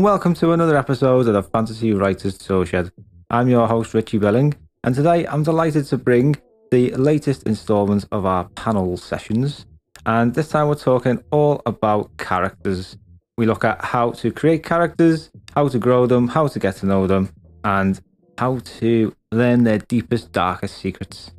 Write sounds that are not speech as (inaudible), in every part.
and welcome to another episode of the Fantasy Writers Tool I'm your host, Richie Billing, and today I'm delighted to bring the latest installment of our panel sessions. And this time we're talking all about characters. We look at how to create characters, how to grow them, how to get to know them, and how to learn their deepest, darkest secrets.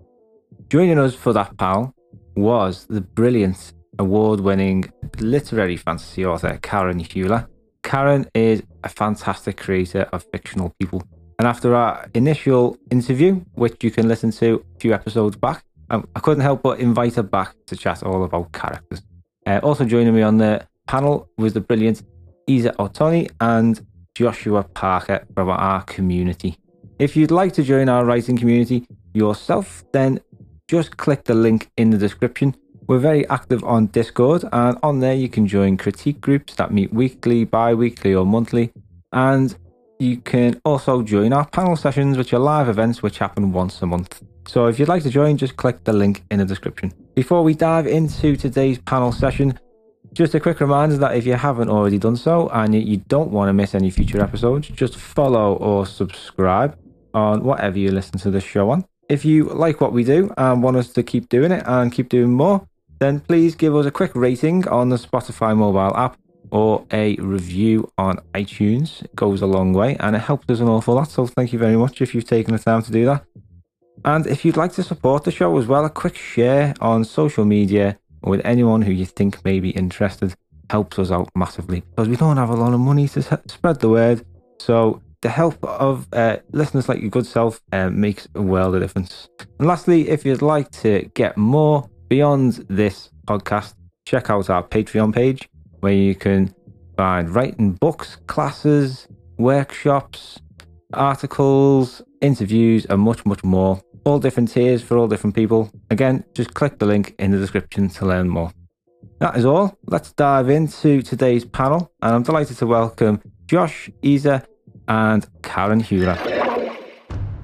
Joining us for that panel was the brilliant award winning literary fantasy author Karen Heuler. Karen is a fantastic creator of fictional people. And after our initial interview, which you can listen to a few episodes back, um, I couldn't help but invite her back to chat all about characters. Uh, also joining me on the panel was the brilliant Isa Ottoni and Joshua Parker from our community. If you'd like to join our writing community yourself, then just click the link in the description we're very active on Discord, and on there you can join critique groups that meet weekly, bi weekly, or monthly. And you can also join our panel sessions, which are live events which happen once a month. So if you'd like to join, just click the link in the description. Before we dive into today's panel session, just a quick reminder that if you haven't already done so and you don't want to miss any future episodes, just follow or subscribe on whatever you listen to the show on. If you like what we do and want us to keep doing it and keep doing more, then please give us a quick rating on the Spotify mobile app or a review on iTunes. It goes a long way and it helps us an awful lot. So thank you very much if you've taken the time to do that. And if you'd like to support the show as well, a quick share on social media with anyone who you think may be interested helps us out massively because we don't have a lot of money to spread the word. So the help of uh, listeners like your good self uh, makes a world of difference. And lastly, if you'd like to get more beyond this podcast, check out our Patreon page where you can find writing books, classes, workshops, articles, interviews, and much, much more. All different tiers for all different people. Again, just click the link in the description to learn more. That is all. Let's dive into today's panel, and I'm delighted to welcome Josh, Isa, and Karen Heuler.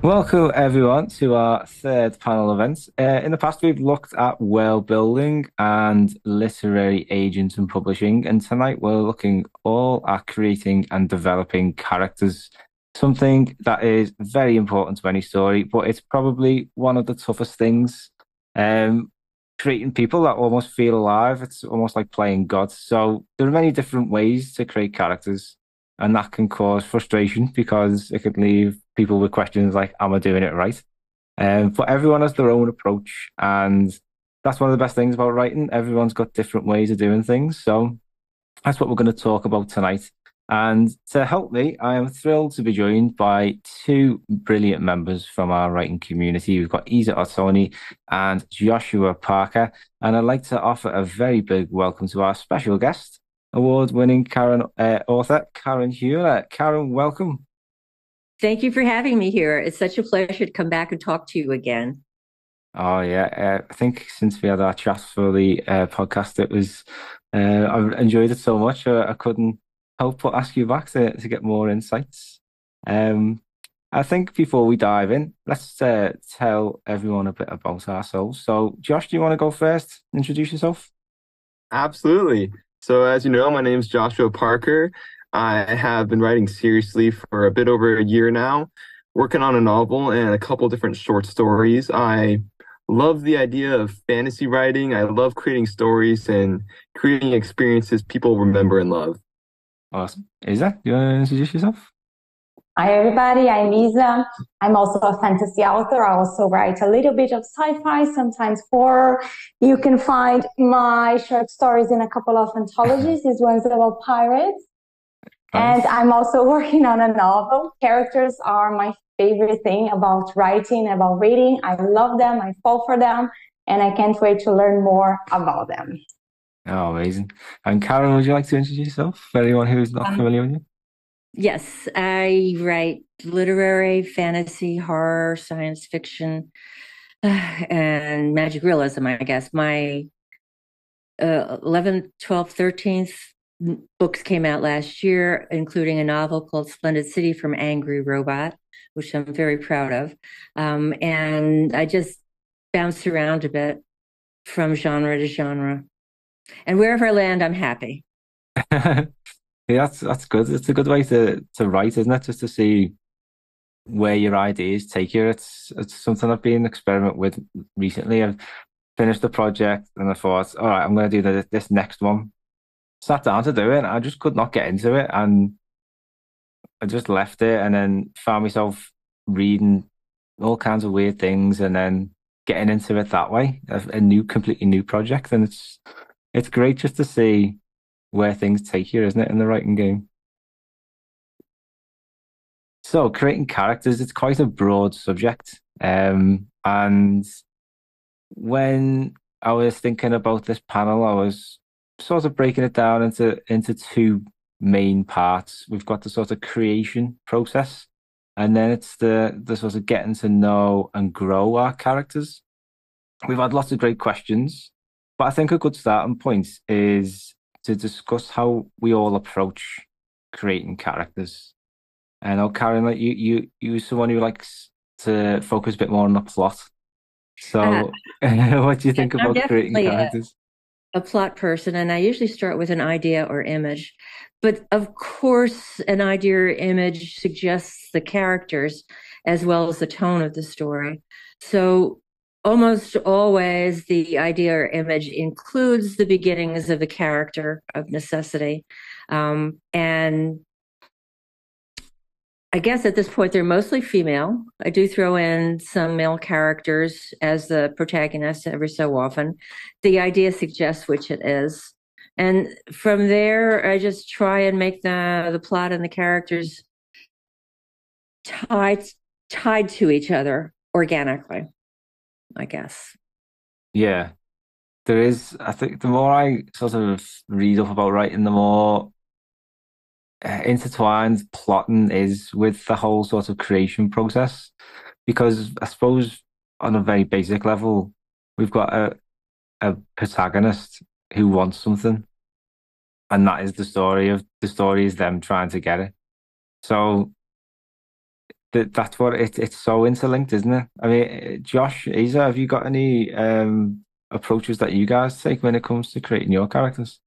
Welcome, everyone, to our third panel event. Uh, in the past, we've looked at world building and literary agents and publishing, and tonight we're looking all at creating and developing characters. Something that is very important to any story, but it's probably one of the toughest things. Um, creating people that almost feel alive. It's almost like playing God. So there are many different ways to create characters, and that can cause frustration because it could leave people with questions like, "Am I doing it right?" Um, but everyone has their own approach, and that's one of the best things about writing. Everyone's got different ways of doing things, so that's what we're going to talk about tonight. And to help me, I am thrilled to be joined by two brilliant members from our writing community. We've got Isa Ottoni and Joshua Parker. And I'd like to offer a very big welcome to our special guest, award winning Karen uh, author, Karen Heuler. Karen, welcome. Thank you for having me here. It's such a pleasure to come back and talk to you again. Oh yeah, uh, I think since we had our chat for the uh, podcast, it was uh, I enjoyed it so much. I couldn't help but ask you back to to get more insights. Um, I think before we dive in, let's uh, tell everyone a bit about ourselves. So, Josh, do you want to go first? Introduce yourself. Absolutely. So, as you know, my name is Joshua Parker. I have been writing seriously for a bit over a year now, working on a novel and a couple different short stories. I love the idea of fantasy writing. I love creating stories and creating experiences people remember and love. Awesome. Isa, you want to introduce yourself? Hi, everybody. I'm Isa. I'm also a fantasy author. I also write a little bit of sci fi, sometimes horror. You can find my short stories in a couple of anthologies. These ones about pirates. And I'm also (laughs) working on a novel. Characters are my favorite thing about writing, about reading. I love them, I fall for them, and I can't wait to learn more about them. Oh, amazing. And Karen, would you like to introduce yourself for anyone who is not um, familiar with you? Yes, I write literary, fantasy, horror, science fiction, (sighs) and magic realism, I guess. My uh, 11th, 12th, 13th books came out last year, including a novel called Splendid City from Angry Robot, which I'm very proud of. Um, and I just bounced around a bit from genre to genre. And wherever I land, I'm happy. (laughs) Yeah, that's that's good. It's a good way to to write, isn't it? Just to see where your ideas take you. It's it's something I've been experiment with recently. I've finished the project and I thought, all right, I'm going to do the, this next one. Sat down to do it. I just could not get into it, and I just left it, and then found myself reading all kinds of weird things, and then getting into it that way, a, a new, completely new project, and it's it's great just to see where things take you, isn't it, in the writing game? So creating characters, it's quite a broad subject. Um, and when I was thinking about this panel, I was sort of breaking it down into into two main parts. We've got the sort of creation process, and then it's the the sort of getting to know and grow our characters. We've had lots of great questions, but I think a good starting point is to discuss how we all approach creating characters. And I'll Karen, like you, you, you, someone who likes to focus a bit more on the plot. So, uh, (laughs) what do you think about creating characters? A, plot person, and I usually start with an idea or image. But of course, an idea or image suggests the characters as well as the tone of the story. So almost always the idea or image includes the beginnings of a character of necessity. Um, and I guess at this point, they're mostly female. I do throw in some male characters as the protagonist every so often. The idea suggests which it is. And from there, I just try and make the, the plot and the characters tied, tied to each other organically. I guess. Yeah, there is. I think the more I sort of read up about writing, the more intertwined plotting is with the whole sort of creation process. Because I suppose on a very basic level, we've got a a protagonist who wants something, and that is the story of the story is them trying to get it. So that that's what it, it's so interlinked, isn't it? I mean, Josh, Isa, have you got any um, approaches that you guys take when it comes to creating your characters?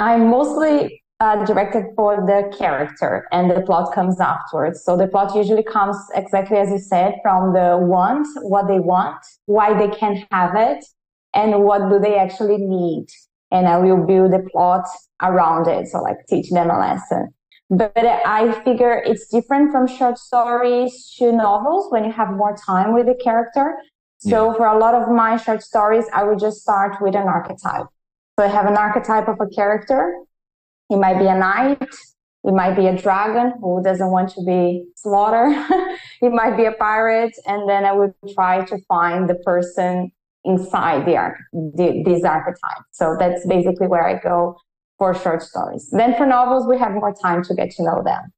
I'm mostly uh, directed for the character, and the plot comes afterwards. So the plot usually comes exactly as you said from the want, what they want, why they can't have it, and what do they actually need. And I will build the plot around it. So like teach them a lesson but I figure it's different from short stories to novels when you have more time with the character. So yeah. for a lot of my short stories, I would just start with an archetype. So I have an archetype of a character. It might be a knight. It might be a dragon who doesn't want to be slaughtered. (laughs) it might be a pirate. And then I would try to find the person inside the, arch- the this archetype. So that's basically where I go for short stories. Then for novels, we have more time to get to know them.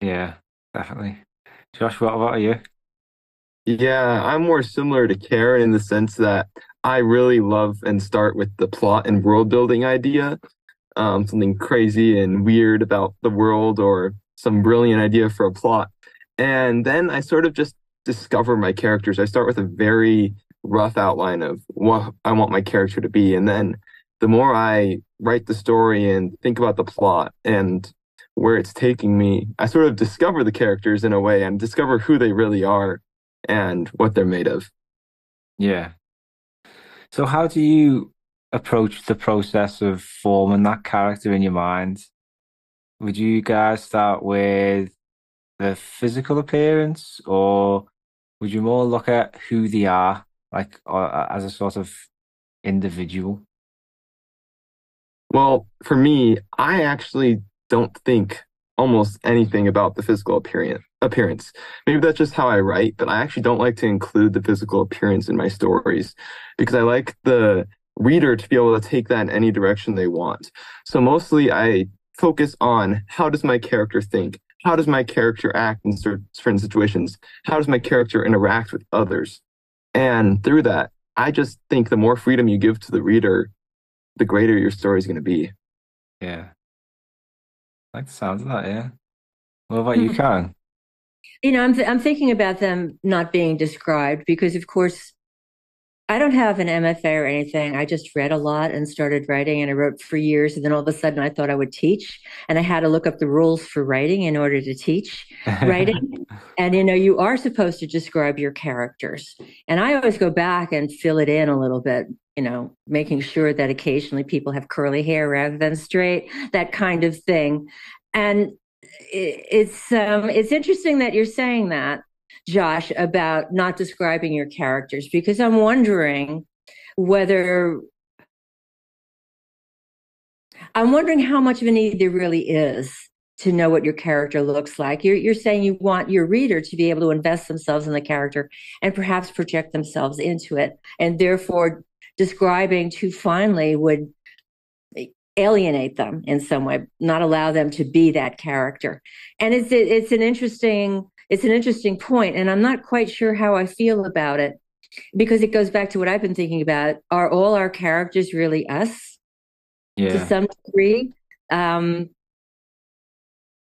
Yeah, definitely. Josh, what about you? Yeah, I'm more similar to Karen in the sense that I really love and start with the plot and world building idea. Um, something crazy and weird about the world or some brilliant idea for a plot. And then I sort of just discover my characters. I start with a very rough outline of what I want my character to be. And then the more I write the story and think about the plot and where it's taking me, I sort of discover the characters in a way and discover who they really are and what they're made of. Yeah. So, how do you approach the process of forming that character in your mind? Would you guys start with the physical appearance, or would you more look at who they are, like uh, uh, as a sort of individual? Well, for me, I actually don't think almost anything about the physical appearance appearance. Maybe that's just how I write, but I actually don't like to include the physical appearance in my stories because I like the reader to be able to take that in any direction they want. So mostly I focus on how does my character think? How does my character act in certain situations? How does my character interact with others? And through that, I just think the more freedom you give to the reader, the greater your story is going to be. Yeah. Like the sounds of that, yeah. What about you, mm-hmm. Karen? You know, I'm, th- I'm thinking about them not being described because, of course, I don't have an MFA or anything. I just read a lot and started writing, and I wrote for years. And then all of a sudden, I thought I would teach, and I had to look up the rules for writing in order to teach writing. (laughs) and you know, you are supposed to describe your characters, and I always go back and fill it in a little bit. You know, making sure that occasionally people have curly hair rather than straight, that kind of thing. And it's um, it's interesting that you're saying that Josh, about not describing your characters because I'm wondering whether I'm wondering how much of a need there really is to know what your character looks like. You're, you're saying you want your reader to be able to invest themselves in the character and perhaps project themselves into it. And therefore, describing too finely would alienate them in some way, not allow them to be that character. And it's, it's an interesting it's an interesting point, and I'm not quite sure how I feel about it because it goes back to what I've been thinking about. Are all our characters really us yeah. to some degree? Um,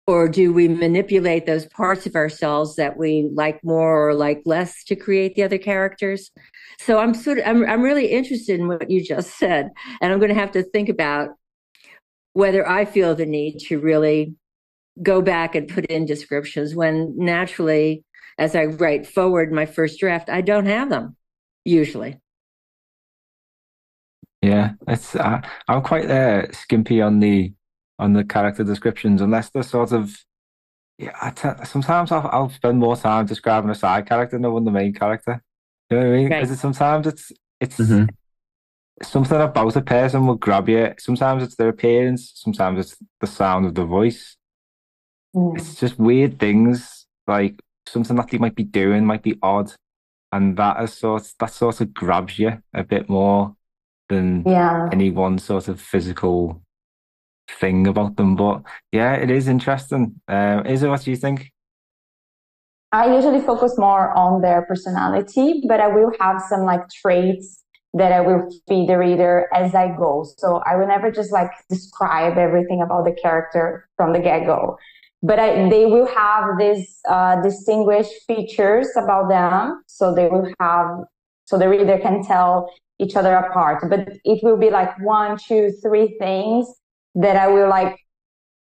or do we manipulate those parts of ourselves that we like more or like less to create the other characters? So I'm sort of I'm I'm really interested in what you just said, and I'm going to have to think about whether I feel the need to really go back and put in descriptions when naturally, as I write forward my first draft, I don't have them usually. Yeah, it's uh, I'm quite uh, skimpy on the on the character descriptions unless they're sort of yeah. I t- sometimes I'll, I'll spend more time describing a side character than the main character. You know what I mean? Because right. sometimes it's it's mm-hmm. something about a person will grab you. Sometimes it's their appearance. Sometimes it's the sound of the voice. Mm. It's just weird things like something that they might be doing might be odd, and that is sort that sort of grabs you a bit more than yeah. any one sort of physical thing about them. But yeah, it is interesting. Um, is it what do you think? I usually focus more on their personality, but I will have some like traits that I will feed the reader as I go. So I will never just like describe everything about the character from the get go but I, they will have these uh, distinguished features about them. So they will have, so the reader can tell each other apart. But it will be like one, two, three things that I will like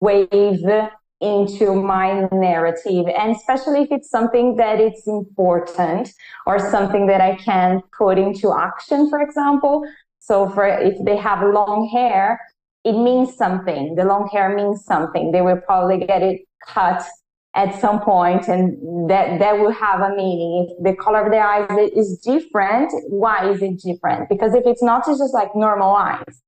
wave into my narrative. And especially if it's something that it's important or something that I can put into action, for example. So for if they have long hair, it means something. The long hair means something. They will probably get it cut at some point and that that will have a meaning if the color of the eyes is different why is it different because if it's not it's just like normal eyes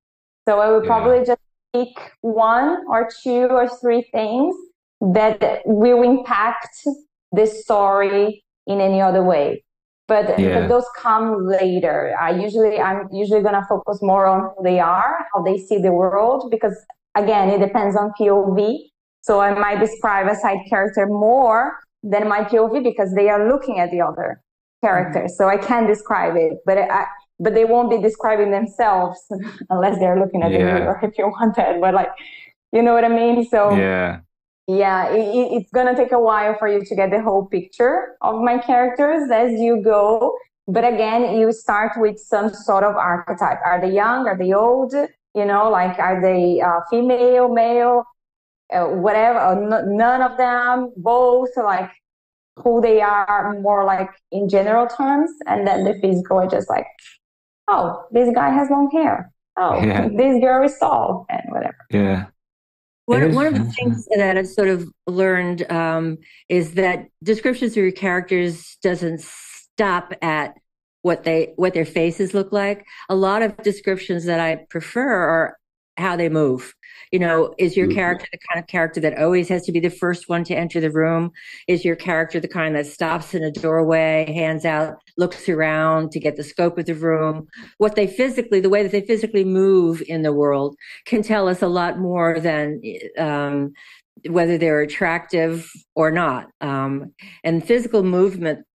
so i would yeah. probably just pick one or two or three things that will impact the story in any other way but, yeah. but those come later i usually i'm usually going to focus more on who they are how they see the world because again it depends on pov so I might describe a side character more than my POV because they are looking at the other character. Mm-hmm. So I can describe it, but I, but they won't be describing themselves (laughs) unless they're looking at yeah. the mirror (laughs) if you want that. But like, you know what I mean? So yeah. Yeah, it, it's gonna take a while for you to get the whole picture of my characters as you go. But again, you start with some sort of archetype. Are they young? Are they old? You know, like are they uh, female, male? uh, whatever, n- none of them, both like who they are more like in general terms. And then the physical is just like, oh, this guy has long hair. Oh, yeah. (laughs) this girl is tall and whatever. Yeah. One, one of the things that I've sort of learned um, is that descriptions of your characters doesn't stop at what they what their faces look like. A lot of descriptions that I prefer are how they move. You know, is your mm-hmm. character the kind of character that always has to be the first one to enter the room? Is your character the kind that stops in a doorway, hands out, looks around to get the scope of the room? What they physically, the way that they physically move in the world can tell us a lot more than um, whether they're attractive or not. Um, and physical movement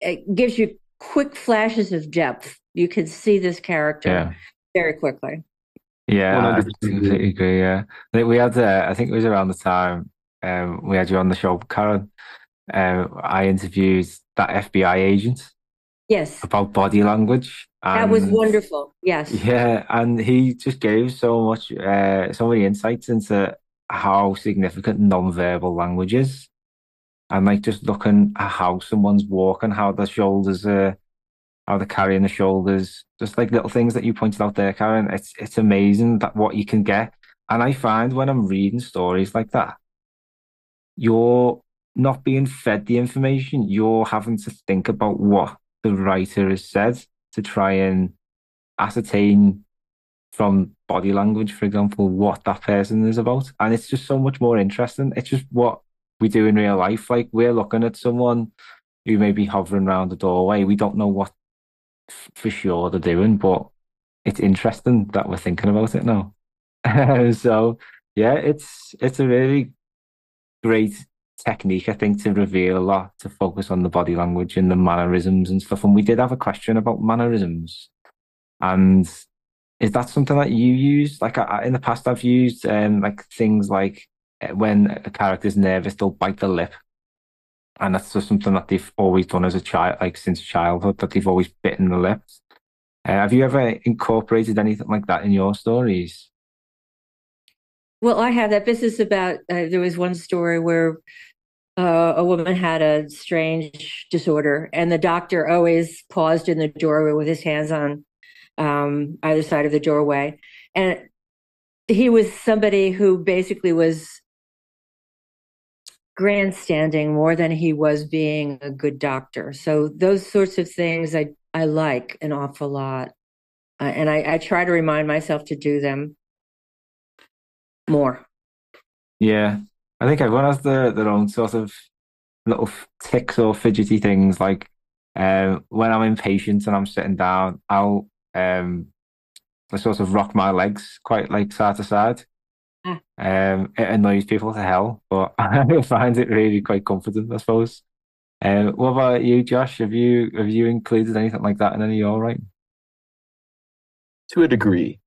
it gives you quick flashes of depth. You can see this character yeah. very quickly. Yeah, I completely agree. Yeah, I think we had. Uh, I think it was around the time um, we had you on the show, Karen. Uh, I interviewed that FBI agent Yes. about body language. That was wonderful. Yes. Yeah, and he just gave so much, uh, so many insights into how significant non-verbal language is, and like just looking at how someone's walking, how their shoulders are, how they're carrying the shoulders, just like little things that you pointed out there, Karen. It's it's amazing that what you can get, and I find when I'm reading stories like that, you're not being fed the information. You're having to think about what the writer has said to try and ascertain from body language, for example, what that person is about. And it's just so much more interesting. It's just what we do in real life. Like we're looking at someone who may be hovering around the doorway. We don't know what for sure they're doing, but it's interesting that we're thinking about it now. (laughs) so yeah, it's it's a really great technique, I think, to reveal a lot, to focus on the body language and the mannerisms and stuff. And we did have a question about mannerisms. And is that something that you use? Like I, in the past, I've used um, like things like uh, when a character's nervous, they'll bite the lip. And that's just something that they've always done as a child, like since childhood, that they've always bitten the lips. Uh, have you ever incorporated anything like that in your stories? Well, I have that. This is about, uh, there was one story where uh, a woman had a strange disorder, and the doctor always paused in the doorway with his hands on um, either side of the doorway. And he was somebody who basically was grandstanding more than he was being a good doctor. So those sorts of things I, I like an awful lot. Uh, and I, I try to remind myself to do them more. Yeah, I think everyone has their, their own sort of little ticks or fidgety things. Like um, when I'm impatient and I'm sitting down, I'll um, I sort of rock my legs quite like side to side. Um, it annoys people to hell, but (laughs) I find it really quite comforting, I suppose. Um, what about you, Josh? Have you have you included anything like that in any of your writing? to a degree.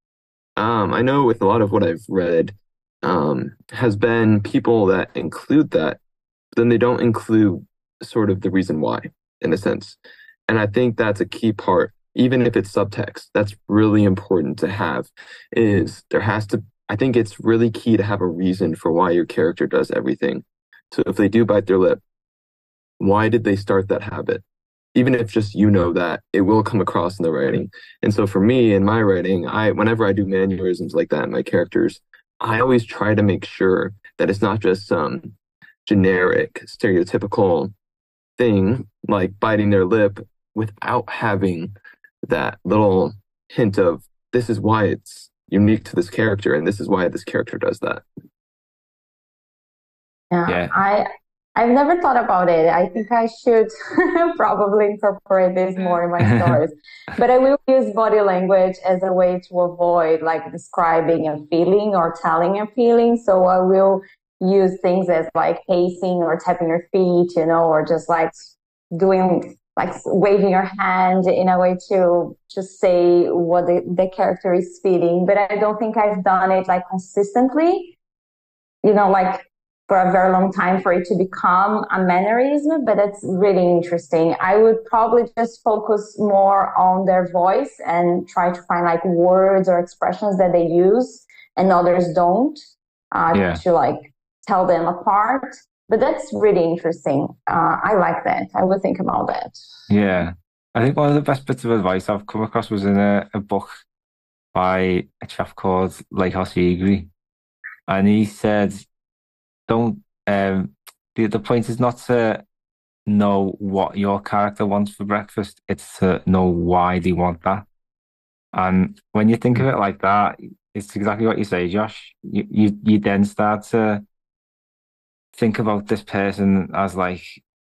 Um, I know with a lot of what I've read, um, has been people that include that, but then they don't include sort of the reason why, in a sense. And I think that's a key part, even if it's subtext, that's really important to have, is there has to, I think it's really key to have a reason for why your character does everything. So if they do bite their lip, why did they start that habit? even if just you know that it will come across in the writing and so for me in my writing i whenever i do mannerisms like that in my characters i always try to make sure that it's not just some generic stereotypical thing like biting their lip without having that little hint of this is why it's unique to this character and this is why this character does that Yeah, Yeah. I I've never thought about it. I think I should (laughs) probably incorporate this more in my (laughs) stories. But I will use body language as a way to avoid like describing a feeling or telling a feeling. So I will use things as like pacing or tapping your feet, you know, or just like doing like waving your hand in a way to just say what the, the character is feeling. But I don't think I've done it like consistently, you know, like for a very long time for it to become a mannerism, but it's really interesting. I would probably just focus more on their voice and try to find like words or expressions that they use and others don't uh, Yeah. to like tell them apart. But that's really interesting. Uh, I like that. I will think about that. Yeah, I think one of the best bits of advice I've come across was in a, a book by a chap called Lajos Egri, and he said, "Don't." Um, the the point is not to know what your character wants for breakfast; it's to know why they want that. And when you think of it like that, it's exactly what you say, Josh. You you you then start to think about this person as like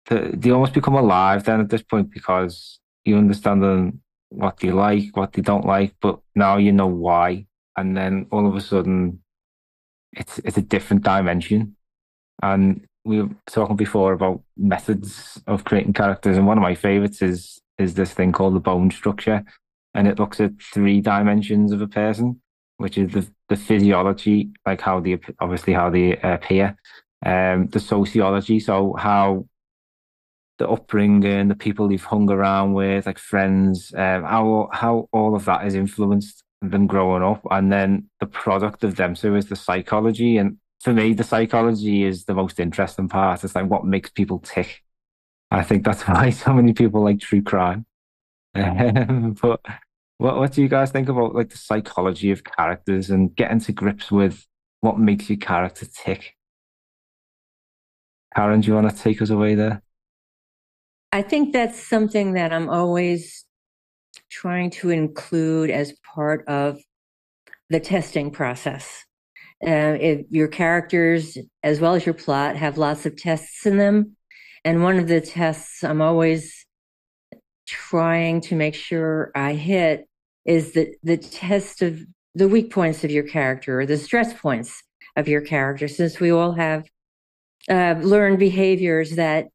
they almost become alive then at this point because you understand them what they like, what they don't like, but now you know why, and then all of a sudden, it's it's a different dimension. And we were talking before about methods of creating characters, and one of my favorites is is this thing called the bone structure, and it looks at three dimensions of a person, which is the the physiology, like how they obviously how they uh, appear, um, the sociology, so how the upbringing, the people you've hung around with, like friends, um, how how all of that has influenced them growing up, and then the product of them. So is the psychology, and for me, the psychology is the most interesting part. It's like what makes people tick. I think that's (laughs) why so many people like true crime. Um, (laughs) but what what do you guys think about like the psychology of characters and getting to grips with what makes your character tick? Karen, do you want to take us away there? I think that's something that I'm always trying to include as part of the testing process. Uh, if your characters, as well as your plot, have lots of tests in them, and one of the tests I'm always trying to make sure I hit is the the test of the weak points of your character or the stress points of your character, since we all have uh, learned behaviors that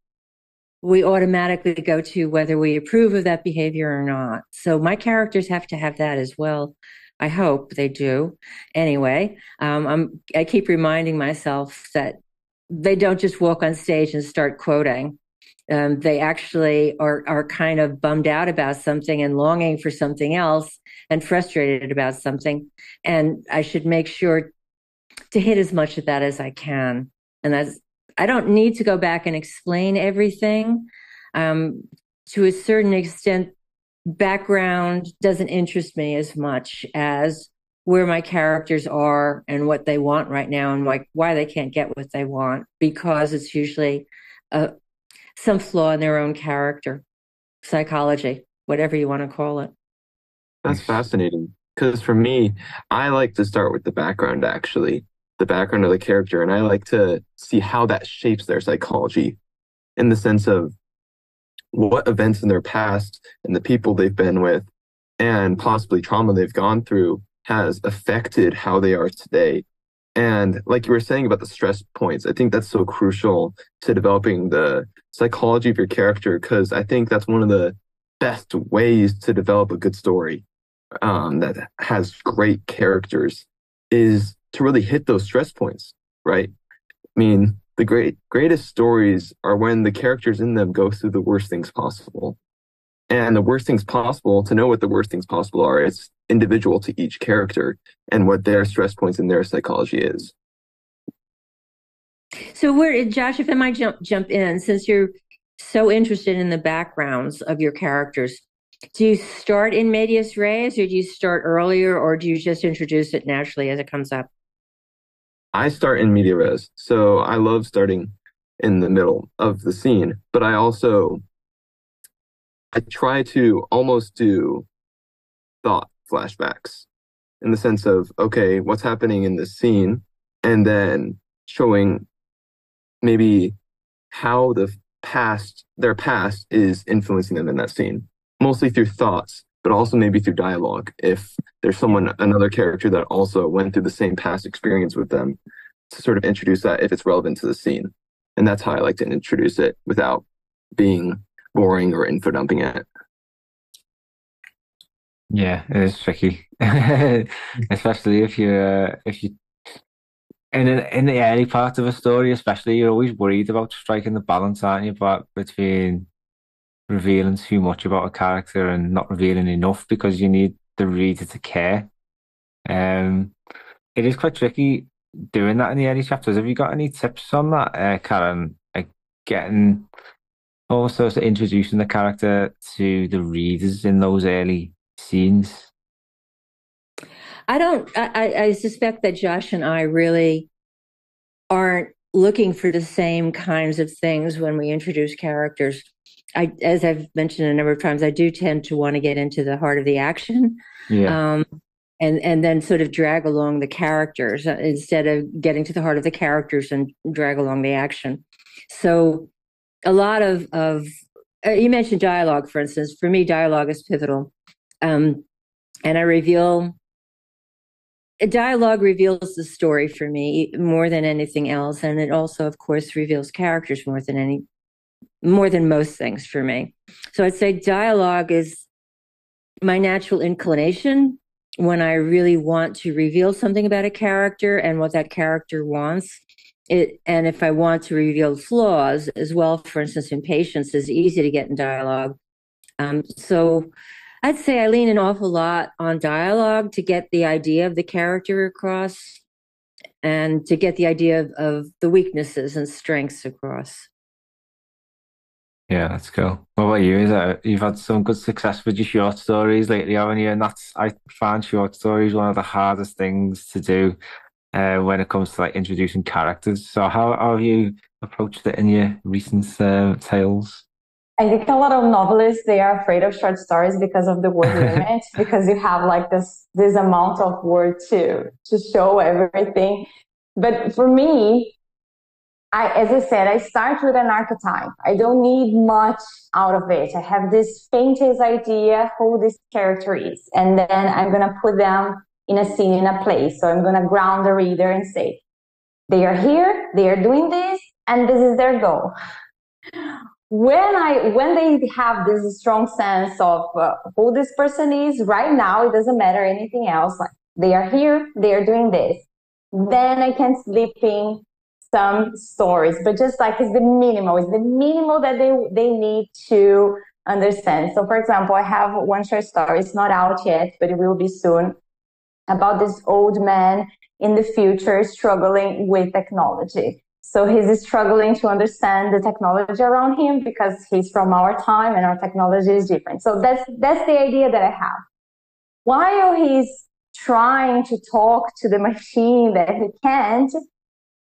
we automatically go to whether we approve of that behavior or not. So my characters have to have that as well. I hope they do. Anyway, um, I'm, I keep reminding myself that they don't just walk on stage and start quoting. Um, they actually are are kind of bummed out about something and longing for something else and frustrated about something. And I should make sure to hit as much of that as I can. And that's I don't need to go back and explain everything. Um, to a certain extent, background doesn't interest me as much as where my characters are and what they want right now and why, why they can't get what they want because it's usually uh, some flaw in their own character, psychology, whatever you want to call it. That's fascinating because for me, I like to start with the background actually the background of the character and i like to see how that shapes their psychology in the sense of what events in their past and the people they've been with and possibly trauma they've gone through has affected how they are today. And like you were saying about the stress points i think that's so crucial to developing the psychology of your character because i think that's one of the best ways to develop a good story um, that has great characters is to really hit those stress points, right? I mean, the great greatest stories are when the characters in them go through the worst things possible. And the worst things possible, to know what the worst things possible are, it's individual to each character and what their stress points and their psychology is. So where Josh, if I might jump jump in, since you're so interested in the backgrounds of your characters, do you start in medias res or do you start earlier or do you just introduce it naturally as it comes up? I start in media res, so I love starting in the middle of the scene, but I also I try to almost do thought flashbacks in the sense of okay, what's happening in this scene, and then showing maybe how the past their past is influencing them in that scene, mostly through thoughts but also maybe through dialogue. If there's someone, another character that also went through the same past experience with them, to sort of introduce that if it's relevant to the scene. And that's how I like to introduce it without being boring or info dumping it. Yeah, it is tricky, (laughs) especially if you're uh, if you in in the early part of a story, especially you're always worried about striking the balance, aren't you? But between revealing too much about a character and not revealing enough because you need the reader to care. Um, it is quite tricky doing that in the early chapters. Have you got any tips on that, uh, Karen? Like getting also introducing the character to the readers in those early scenes. I don't. I, I suspect that Josh and I really aren't looking for the same kinds of things when we introduce characters. I, as I've mentioned a number of times, I do tend to want to get into the heart of the action. Yeah. Um, and and then sort of drag along the characters uh, instead of getting to the heart of the characters and drag along the action. So a lot of of uh, you mentioned dialogue, for instance. For me, dialogue is pivotal, um, and I reveal dialogue reveals the story for me more than anything else, and it also, of course, reveals characters more than any more than most things for me. So I'd say dialogue is my natural inclination when I really want to reveal something about a character and what that character wants. it, and if I want to reveal flaws as well, for instance, impatience is easy to get in dialogue. Um, so I'd say I lean an awful lot on dialogue to get the idea of the character across and to get the idea of, of the weaknesses and strengths across. Yeah, that's cool. What about you? Is that you've had some good success with your short stories lately, haven't you? And that's I find short stories one of the hardest things to do uh, when it comes to like introducing characters. So how, how have you approached it in your recent uh, tales? I think a lot of novelists they are afraid of short stories because of the word (laughs) limit, because you have like this this amount of word to to show everything. But for me, I as I said, I start with an archetype. I don't need much out of it. I have this faintest idea who this character is, and then I'm gonna put them in a scene in a place. So I'm gonna ground the reader and say, they are here, they are doing this, and this is their goal when I when they have this strong sense of uh, who this person is right now, it doesn't matter anything else. Like they are here, they are doing this. Then I can slip in some stories, but just like it's the minimal, it's the minimal that they they need to understand. So, for example, I have one short story. It's not out yet, but it will be soon about this old man in the future struggling with technology. So he's struggling to understand the technology around him because he's from our time and our technology is different. So that's that's the idea that I have. While he's trying to talk to the machine that he can't,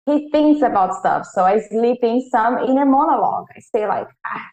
he thinks about stuff. So I sleep in some inner monologue. I say like, ah,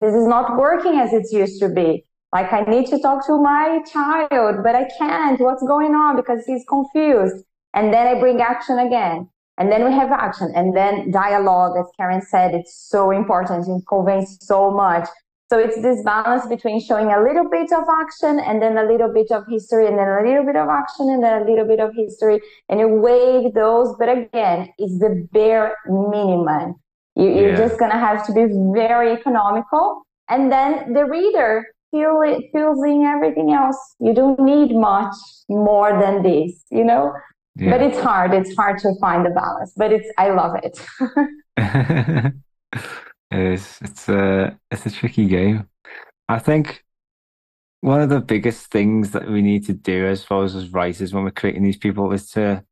this is not working as it used to be. Like I need to talk to my child, but I can't. What's going on? Because he's confused. And then I bring action again. And then we have action and then dialogue, as Karen said, it's so important. It conveys so much. So it's this balance between showing a little bit of action and then a little bit of history and then a little bit of action and then a little bit of history. And you weigh those. But again, it's the bare minimum. You, yeah. just going to have to be very economical. And then the reader feel it, feels in everything else. You don't need much more than this, you know? Yeah. But it's hard. It's hard to find the balance, but it's, I love it. (laughs) (laughs) is. It's a, it's a tricky game. I think one of the biggest things that we need to do, as far as as writers when we're creating these people is to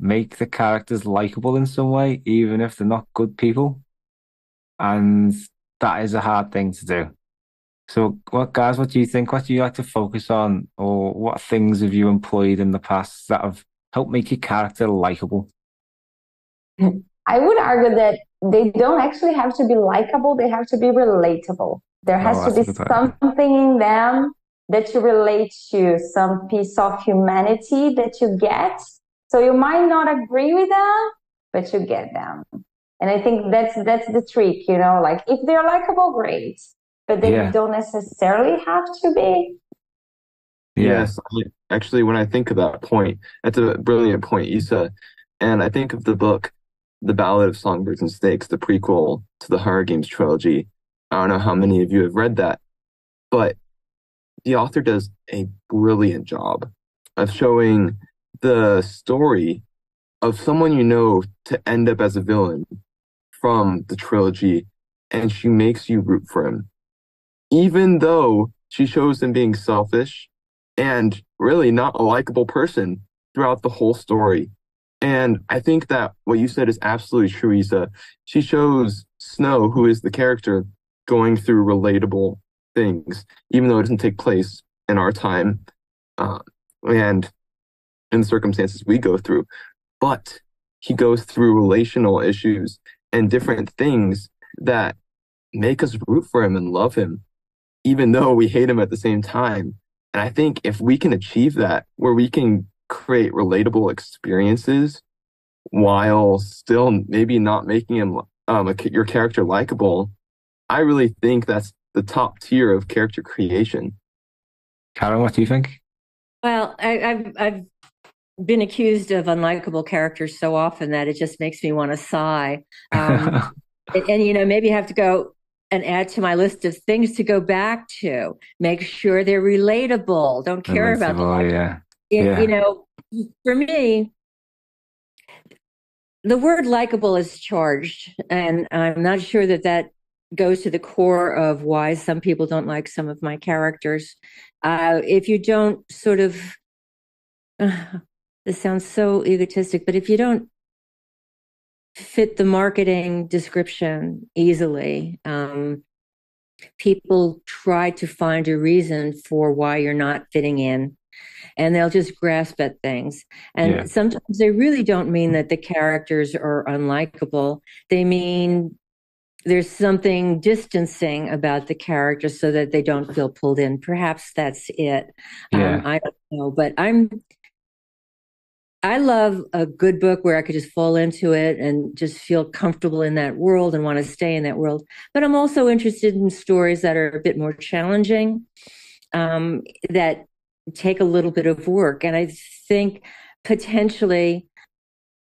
make the characters likable in some way, even if they're not good people. And that is a hard thing to do. So, what guys, what do you think? What do you like to focus on, or what things have you employed in the past that have helped make your character likable? (laughs) I would argue that they don't actually have to be likable, they have to be relatable. There has oh, to be something in them that you relate to, some piece of humanity that you get. So you might not agree with them, but you get them. And I think that's that's the trick, you know, like if they're likable, great. But they yeah. don't necessarily have to be. Yes, actually, when I think of that point, that's a brilliant point, Isa. And I think of the book, The Ballad of Songbirds and Snakes, the prequel to the Hunger Games trilogy. I don't know how many of you have read that, but the author does a brilliant job of showing the story of someone you know to end up as a villain from the trilogy, and she makes you root for him. Even though she shows him being selfish and really not a likable person throughout the whole story. And I think that what you said is absolutely true, Isa. She shows Snow, who is the character, going through relatable things, even though it doesn't take place in our time uh, and in the circumstances we go through. But he goes through relational issues and different things that make us root for him and love him, even though we hate him at the same time. And I think if we can achieve that, where we can create relatable experiences while still maybe not making him um, a, your character likable, I really think that's the top tier of character creation. Karen, what do you think? Well, I, I've I've been accused of unlikable characters so often that it just makes me want to sigh. Um, (laughs) and, and, you know, maybe have to go and add to my list of things to go back to. Make sure they're relatable. Don't care about them. Yeah. Yeah. You know, for me, the word likable is charged, and I'm not sure that that goes to the core of why some people don't like some of my characters. Uh, if you don't sort of, uh, (sighs) this sounds so egotistic, but if you don't fit the marketing description easily, um, people try to find a reason for why you're not fitting in and they'll just grasp at things. And yeah. sometimes they really don't mean that the characters are unlikable. They mean there's something distancing about the characters so that they don't feel pulled in. Perhaps that's it. Yeah. Um, I don't know, but I'm. I love a good book where I could just fall into it and just feel comfortable in that world and want to stay in that world. But I'm also interested in stories that are a bit more challenging, um, that take a little bit of work. And I think potentially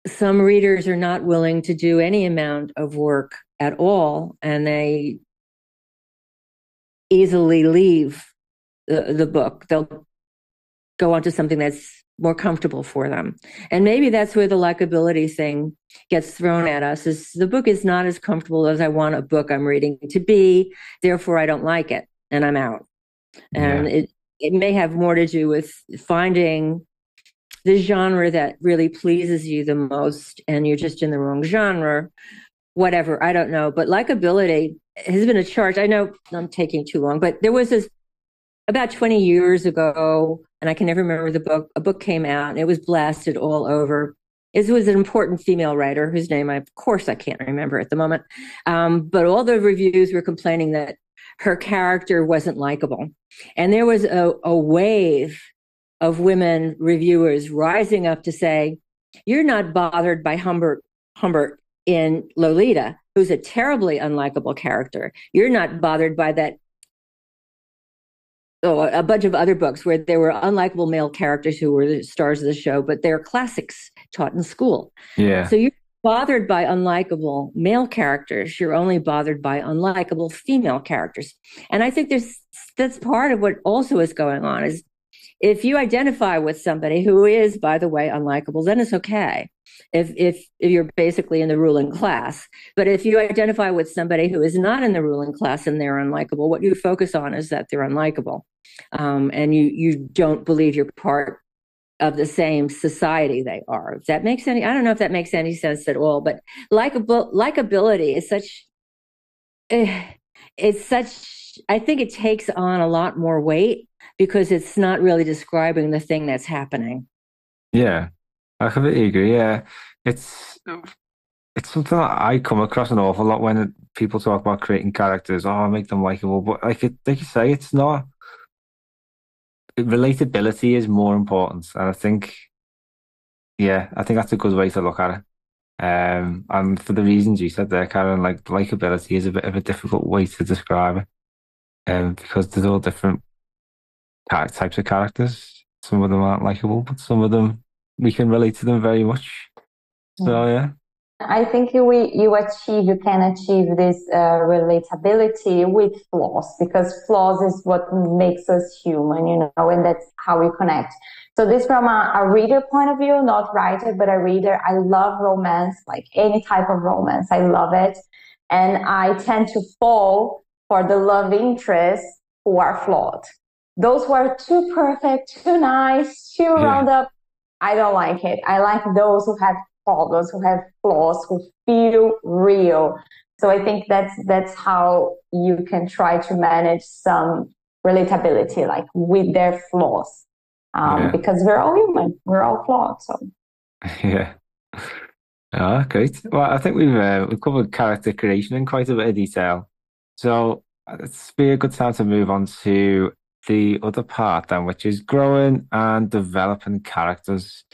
some readers are not willing to do any amount of work at all and they easily leave the, the book they'll go on to something that's more comfortable for them and maybe that's where the likability thing gets thrown at us is the book is not as comfortable as i want a book i'm reading to be therefore i don't like it and i'm out and yeah. it it may have more to do with finding the genre that really pleases you the most and you're just in the wrong genre whatever i don't know. But likability has been a charge i know i'm taking too long but there was this about 20 years ago and i can never remember the book a book came out and it was blasted all over. It was an important female writer whose name I, of course i can't remember at the moment um, but all the reviews were complaining that her character wasn't likable and there was a, a wave of women reviewers rising up to say you're not bothered by humbert humbert in Lolita, who's a terribly unlikable character. You're not bothered by that. Oh, a bunch of other books where there were unlikable male characters who were the stars of the show, but they're classics taught in school. Yeah. So you're bothered by unlikable male characters. You're only bothered by unlikable female characters. And I think there's that's part of what also is going on is if you identify with somebody who is, by the way, unlikable, then it's okay if, if, if you're basically in the ruling class. But if you identify with somebody who is not in the ruling class and they're unlikable, what you focus on is that they're unlikable. Um, and you, you don't believe you're part of the same society they are. If that makes any, I don't know if that makes any sense at all, but likable, likability is such, uh, it's such, I think it takes on a lot more weight because it's not really describing the thing that's happening. Yeah. I completely agree. Yeah, it's it's something that I come across an awful lot when people talk about creating characters. Oh, make them likable, but like it, like you say, it's not. Relatability is more important, and I think, yeah, I think that's a good way to look at it. Um, and for the reasons you said there, Karen, like likability is a bit of a difficult way to describe it, um, because there's all different types of characters. Some of them aren't likable, but some of them we can relate to them very much. So yeah. I think you you achieve you can achieve this uh, relatability with flaws because flaws is what makes us human, you know, and that's how we connect. So this from a, a reader point of view, not writer, but a reader. I love romance, like any type of romance. I love it, and I tend to fall for the love interests who are flawed. Those who are too perfect, too nice, too yeah. round up I don't like it. I like those who have problems, who have flaws, who feel real. So I think that's that's how you can try to manage some relatability, like with their flaws, um, yeah. because we're all human, we're all flawed. So (laughs) yeah. Ah, great. Well, I think we've uh, we've covered character creation in quite a bit of detail. So it's be a good time to move on to the other part then, which is growing and developing characters.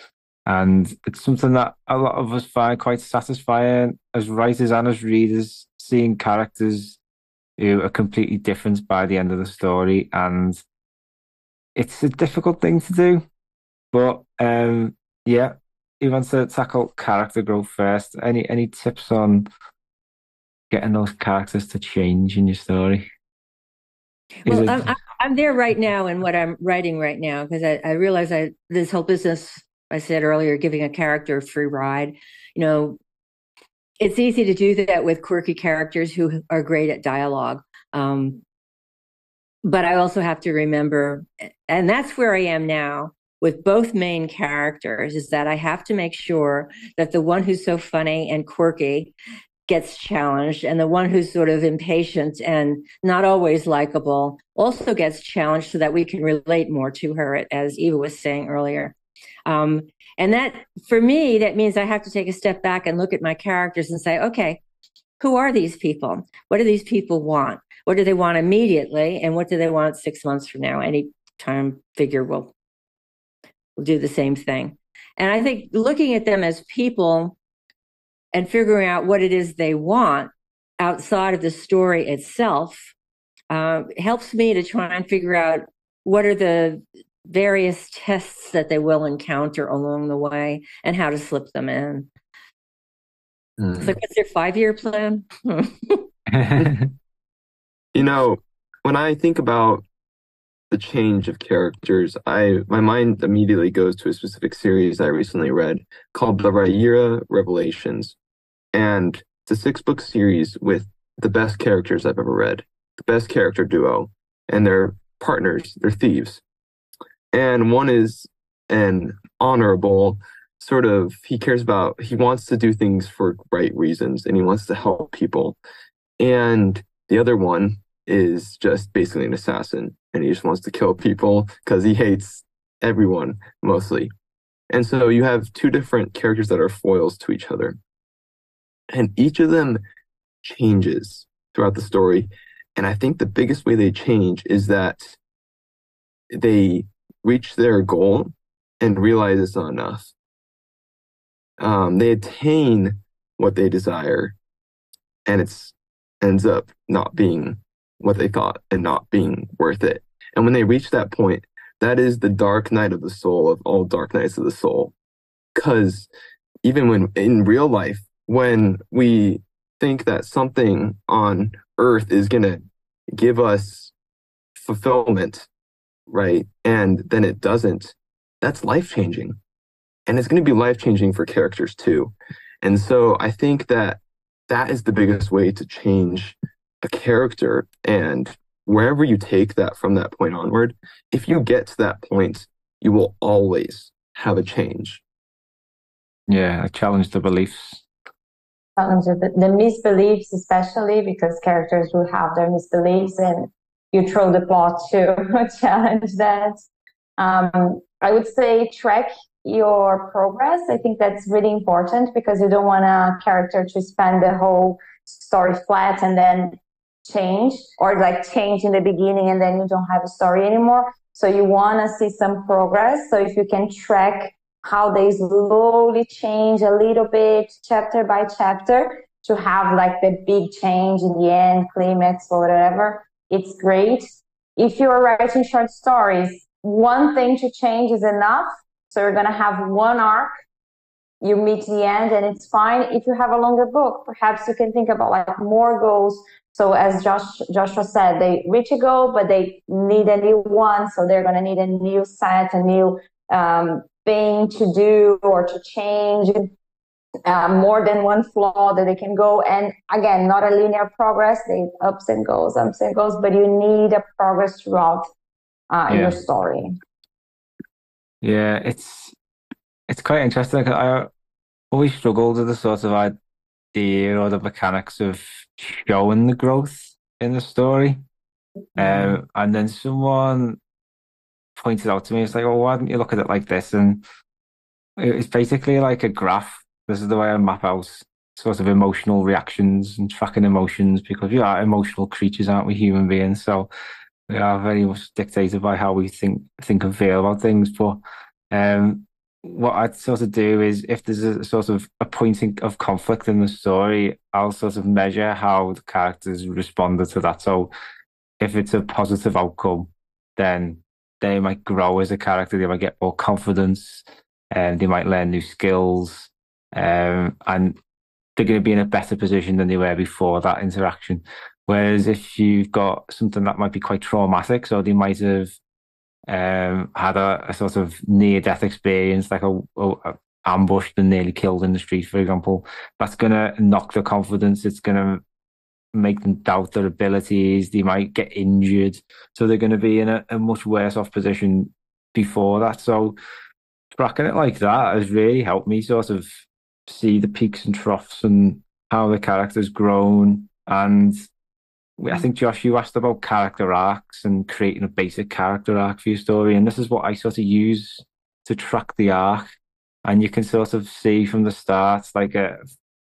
And it's something that a lot of us find quite satisfying as writers and as readers, seeing characters who are completely different by the end of the story. And it's a difficult thing to do. But um, yeah, you want to tackle character growth first. Any any tips on getting those characters to change in your story? Well, I'm, I'm there right now in what I'm writing right now because I, I realize I this whole business I said earlier, giving a character a free ride. You know, it's easy to do that with quirky characters who are great at dialogue. Um, but I also have to remember, and that's where I am now with both main characters, is that I have to make sure that the one who's so funny and quirky gets challenged, and the one who's sort of impatient and not always likable also gets challenged so that we can relate more to her, as Isa was saying earlier. Um, and that, for me, that means I have to take a step back and look at my characters and say, okay, who are these people? What do these people want? What do they want immediately? And what do they want six months from now? Any time figure will, will do the same thing. And I think looking at them as people and figuring out what it is they want outside of the story itself uh, helps me to try and figure out what are the various tests that they will encounter along the way and how to slip them in. Mm. Like, what's their five year plan? (laughs) you know, when I think about the change of characters, I my mind immediately goes to a specific series I recently read called the Riyria Revelations. And it's a six book series with the best characters I've ever read, the best character duo, and their partners, they're thieves and one is an honorable sort of he cares about he wants to do things for right reasons and he wants to help people. And the other one is just basically an assassin and he just wants to kill people because he hates everyone mostly. And so you have two different characters that are foils to each other. And each of them changes throughout the story. And i think the biggest way they change is that they reach their goal and realize it's not enough. Um, they attain what they desire, and it's ends up not being what they thought and not being worth it. And when they reach that point, that is the dark night of the soul of all dark nights of the soul. Because even when in real life, when we think that something on earth is going to give us fulfillment right? And then it doesn't, that's life changing. And it's going to be life changing for characters too. And so I think that that is the biggest way to change a character. And wherever you take that from that point onward, if you get to that point, you will always have a change. Yeah, challenge the beliefs. Challenge the, the misbeliefs, especially because characters will have their misbeliefs and you throw the plot to (laughs) challenge that. Um, I would say track your progress. I think that's really important because you don't want a character to spend the whole story flat and then change or like change in the beginning and then you don't have a story anymore. So you want to see some progress. So if you can track how they slowly change a little bit chapter by chapter to have like the big change in the end, climax or whatever, it's great. If you're writing short stories, one thing to change is enough. So you're going to have one arc. You meet the end and it's fine. If you have a longer book, perhaps you can think about like more goals. So as Josh, Joshua said, they reach a goal, but they need a new one. So they're going to need a new set, a new um, thing to do or to change uh, more than one flaw that they can go. And again, not a linear progress. They ups and goes, ups and goes, but you need a progress throughout uh, yeah. your story. Yeah, it's it's quite interesting. I always struggled with the sort of idea or the mechanics of showing the growth in the story. Mm-hmm. Um, and then someone pointed out to me, it's like, oh, why don't you look at it like this? And it's basically like a graph this is the way I map out sort of emotional reactions and tracking emotions because we are emotional creatures, aren't we, human beings? So we are very much dictated by how we think think and feel about things. But um, what I'd sort of do is if there's a sort of a point of conflict in the story, I'll sort of measure how the characters responded to that. So if it's a positive outcome, then they might grow as a character, they might get more confidence, and they might learn new skills um, and they're going to be in a better position than they were before that interaction. Whereas if you've got something that might be quite traumatic, so they might have um, had a, a, sort of near death experience, like a, a, ambushed and nearly killed in the street, for example. That's going to knock their confidence. It's going to make them doubt their abilities. They might get injured. So they're going to be in a, a much worse off position before that. So tracking it like that has really helped me sort of see the peaks and troughs and how the character's grown. And I think Josh, you asked about character arcs and creating a basic character arc for your story, and this is what I sort of use to track the arc. And you can sort of see from the start, like a, uh,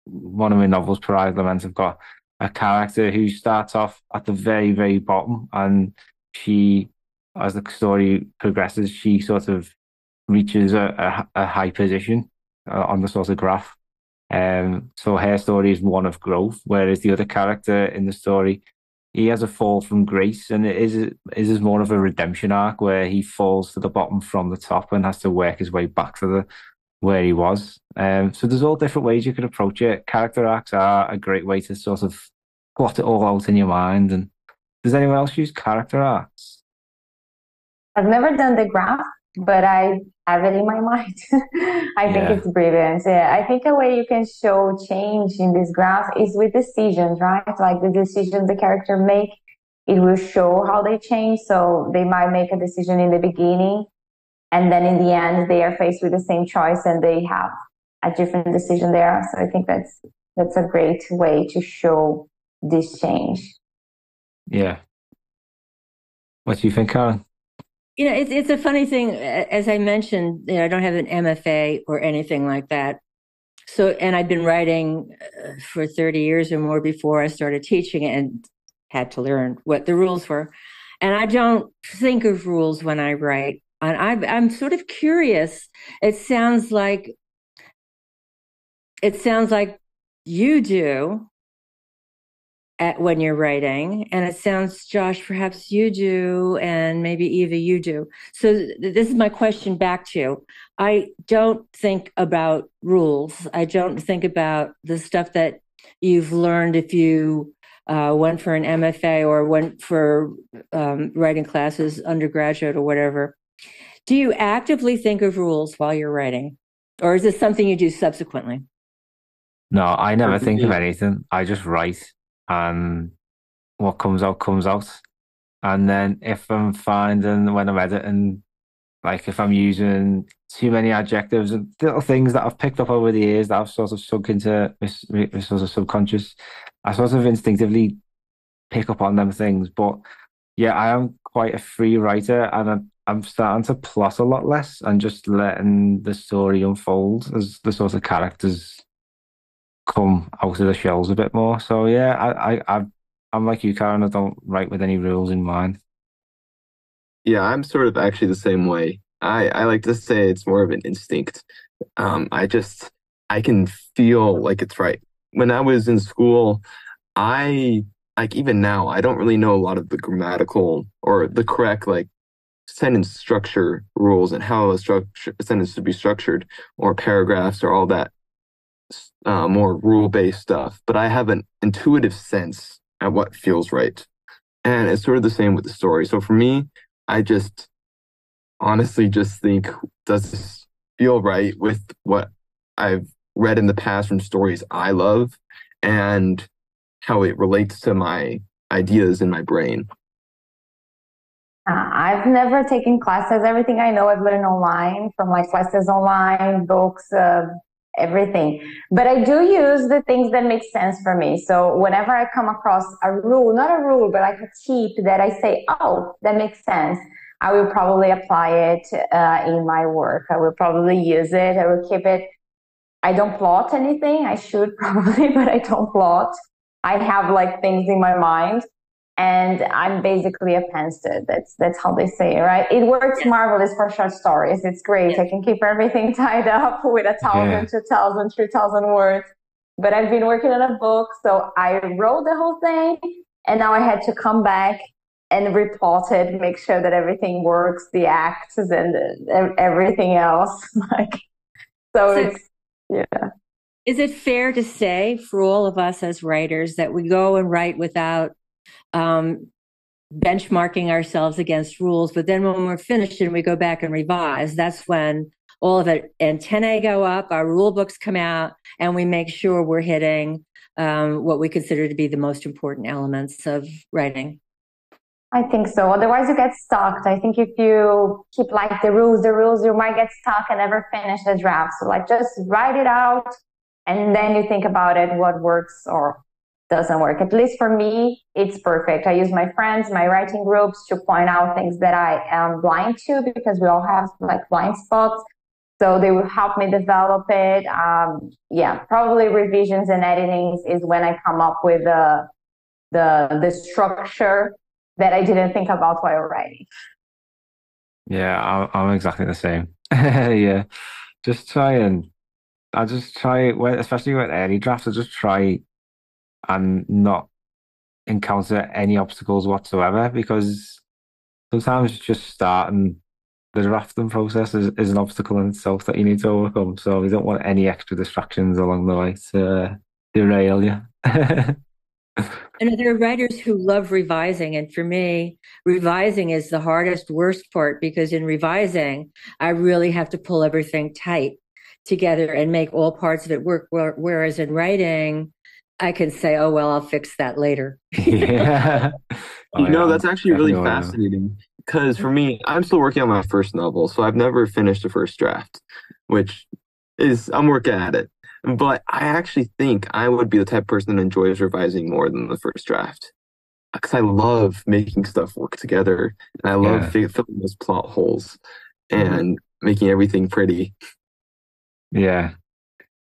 one of my novels, Pariah Lament, have got a character who starts off at the very, very bottom, and she, as the story progresses, she sort of reaches a, a, a high position uh, on the sort of graph. Um, so her story is one of growth, whereas the other character in the story he has a fall from grace, and it is it is more of a redemption arc where he falls to the bottom from the top and has to work his way back to the where he was. Um, so there's all different ways you could approach it. Character arcs are a great way to sort of plot it all out in your mind. And does anyone else use character arcs? I've never done the graph, but I have it in my (laughs) mind. I yeah. think it's brilliant. Yeah, I think a way you can show change in this graph is with decisions, right? Like the decisions the character make, it will show how they change. So they might make a decision in the beginning, and then in the end, they are faced with the same choice and they have a different decision there. So I think that's that's a great way to show this change. Yeah. What do you think, Karen? You know, it's it's a funny thing. As I mentioned, you know, I don't have an MFA or anything like that. So, and I've been writing uh, for 30 years or more before I started teaching and had to learn what the rules were. And I don't think of rules when I write. And I, I'm sort of curious. It sounds like it sounds like you do at when you're writing and it sounds josh perhaps you do and maybe isa you do. So th- this is my question back to you. I don't think about rules. I don't think about the stuff that you've learned if you uh, went for an mfa or went for um, writing classes undergraduate or whatever. Do you actively think of rules while you're writing or is this something you do subsequently? No i never think of anything. I just write and what comes out comes out. And then if I'm finding when I'm editing, like if I'm using too many adjectives and little things that I've picked up over the years that I've sort of sunk into this, this sort of subconscious, I sort of instinctively pick up on them things. But yeah, I am quite a free writer and I'm, I'm starting to plot a lot less and just letting the story unfold as the sort of characters come out of the shells a bit more. So yeah, I, I, I'm like you, Karen. I don't write with any rules in mind. Yeah, I'm sort of actually the same way. I, I like to say it's more of an instinct. Um, I just I can feel like it's right. When I was in school, I like even now I don't really know a lot of the grammatical or the correct like sentence structure rules and how a structure a sentence should be structured or paragraphs or all that uh, more rule based stuff, but I have an intuitive sense at what feels right. And it's sort of the same with the story. So for me, I just honestly just think, does this feel right with what I've read in the past from stories I love and how it relates to my ideas in my brain? Uh, I've never taken classes. Everything I know I've learned online from like classes online, books, uh, everything. But I do use the things that make sense for me. So whenever I come across a rule, not a rule, but like a tip that I say, oh, that makes sense, I will probably apply it uh, in my work. I will probably use it. I will keep it. I don't plot anything. I should (laughs) probably, but I don't plot. I have like things in my mind and I'm basically a pantser. That's that's how they say it, right? It works yes. marvelous for short stories. It's great. Yes. I can keep everything (laughs) tied up with a thousand, yeah. two thousand, three thousand words. But I've been working on a book, so I wrote the whole thing, and now I had to come back and report it, make sure that everything works, the acts and everything else. (laughs) like, so, so it's yeah. Is it fair to say for all of us as writers that we go and write without um, benchmarking ourselves against rules. But then when we're finished and we go back and revise, that's when all of it antennae go up, our rule books come out, and we make sure we're hitting um, what we consider to be the most important elements of writing. I think so. Otherwise, you get stuck. I think if you keep like the rules, the rules, you might get stuck and never finish the draft. So, like, just write it out and then you think about it what works or doesn't work. At least for me, it's perfect. I use my friends, my writing groups to point out things that I am blind to because we all have like blind spots. So they will help me develop it. Um, yeah, probably revisions and editings is when I come up with the the the structure that I didn't think about while writing. Yeah, I'm, exactly the same. (laughs) yeah, just try and I just try, especially with early drafts, I just try and not encounter any obstacles whatsoever because sometimes just starting the drafting process is, is an obstacle in itself that you need to overcome. So we don't want any extra distractions along the way to derail you. (laughs) and there are writers who love revising. And for me, revising is the hardest, worst part because in revising, I really have to pull everything tight together and make all parts of it work. Whereas in writing, I can say, oh, well, I'll fix that later. (laughs) (laughs) yeah. Oh, (laughs) you know, that's actually really fascinating because for me, I'm still working on my first novel. So I've never finished a first draft, which is, I'm working at it. But I actually think I would be the type of person that enjoys revising more than the first draft because I love making stuff work together and I love yeah. filling those plot holes mm-hmm. and mm-hmm. making everything pretty. Yeah,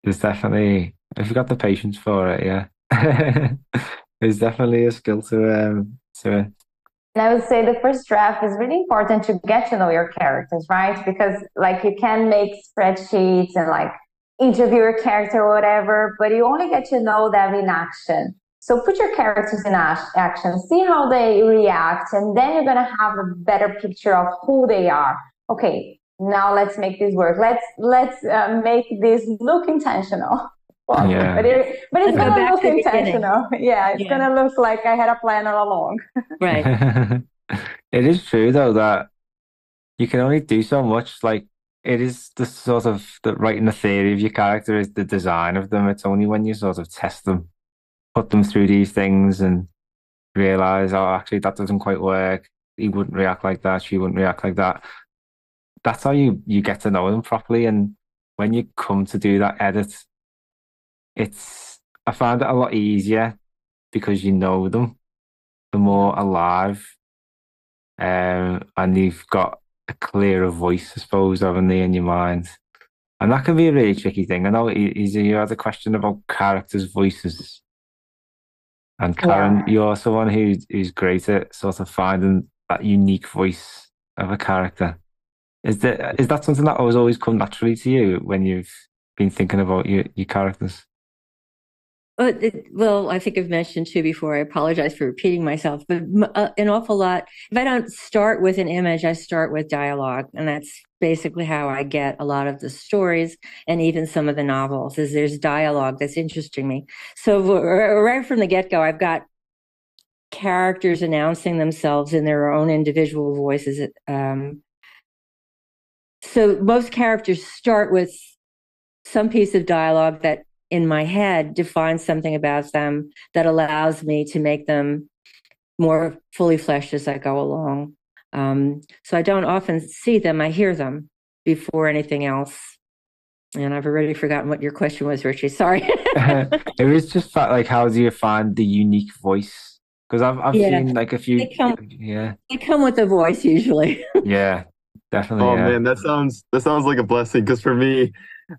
there's definitely if you've got the patience for it, yeah, (laughs) there's definitely a skill to um to. And I would say the first draft is really important to get to know your characters, right? Because like you can make spreadsheets and like interview your character or whatever, but you only get to know them in action. So put your characters in action, see how they react, and then you're gonna have a better picture of who they are. Okay, now let's make this work. Let's let's uh, make this look intentional. (laughs) Well, yeah. But, it, but it's let's gonna look intentional. (laughs) Yeah, it's yeah. gonna look like I had a plan all along. (laughs) Right. (laughs) it is true though that you can only do so much. Like it is the sort of the writing the theory of your character is the design of them. It's only when you sort of test them, put them through these things, and realize, oh, actually that doesn't quite work. He wouldn't react like that. She wouldn't react like that that's how you you get to know them properly. And when you come to do that edit, it's I find it a lot easier because you know them, the more alive, um, and you've got a clearer voice, I suppose, haven't they, in your mind? And that can be a really tricky thing. I know you had a question about characters' voices. And Karen, yeah. you're someone who's who's great at sort of finding that unique voice of a character. Is that is that something that has always come naturally to you when you've been thinking about your, your characters? Well, it, well, I think I've mentioned too before. I apologize for repeating myself, but uh, an awful lot. If I don't start with an image, I start with dialogue, and that's basically how I get a lot of the stories and even some of the novels. Is there's dialogue that's interesting me. So right from the get go, I've got characters announcing themselves in their own individual voices. Um, so most characters start with some piece of dialogue that in my head defines something about them that allows me to make them more fully fleshed as I go along. Um, so I don't often see them, I hear them before anything else. And I've already forgotten what your question was, Richie. Sorry. (laughs) (laughs) it was just like, how do you find the unique voice? Because I've I've yeah. seen like a few. They come, yeah, they come with a voice usually. (laughs) yeah, Definitely. Oh yeah. man, that sounds that sounds like a blessing because for me,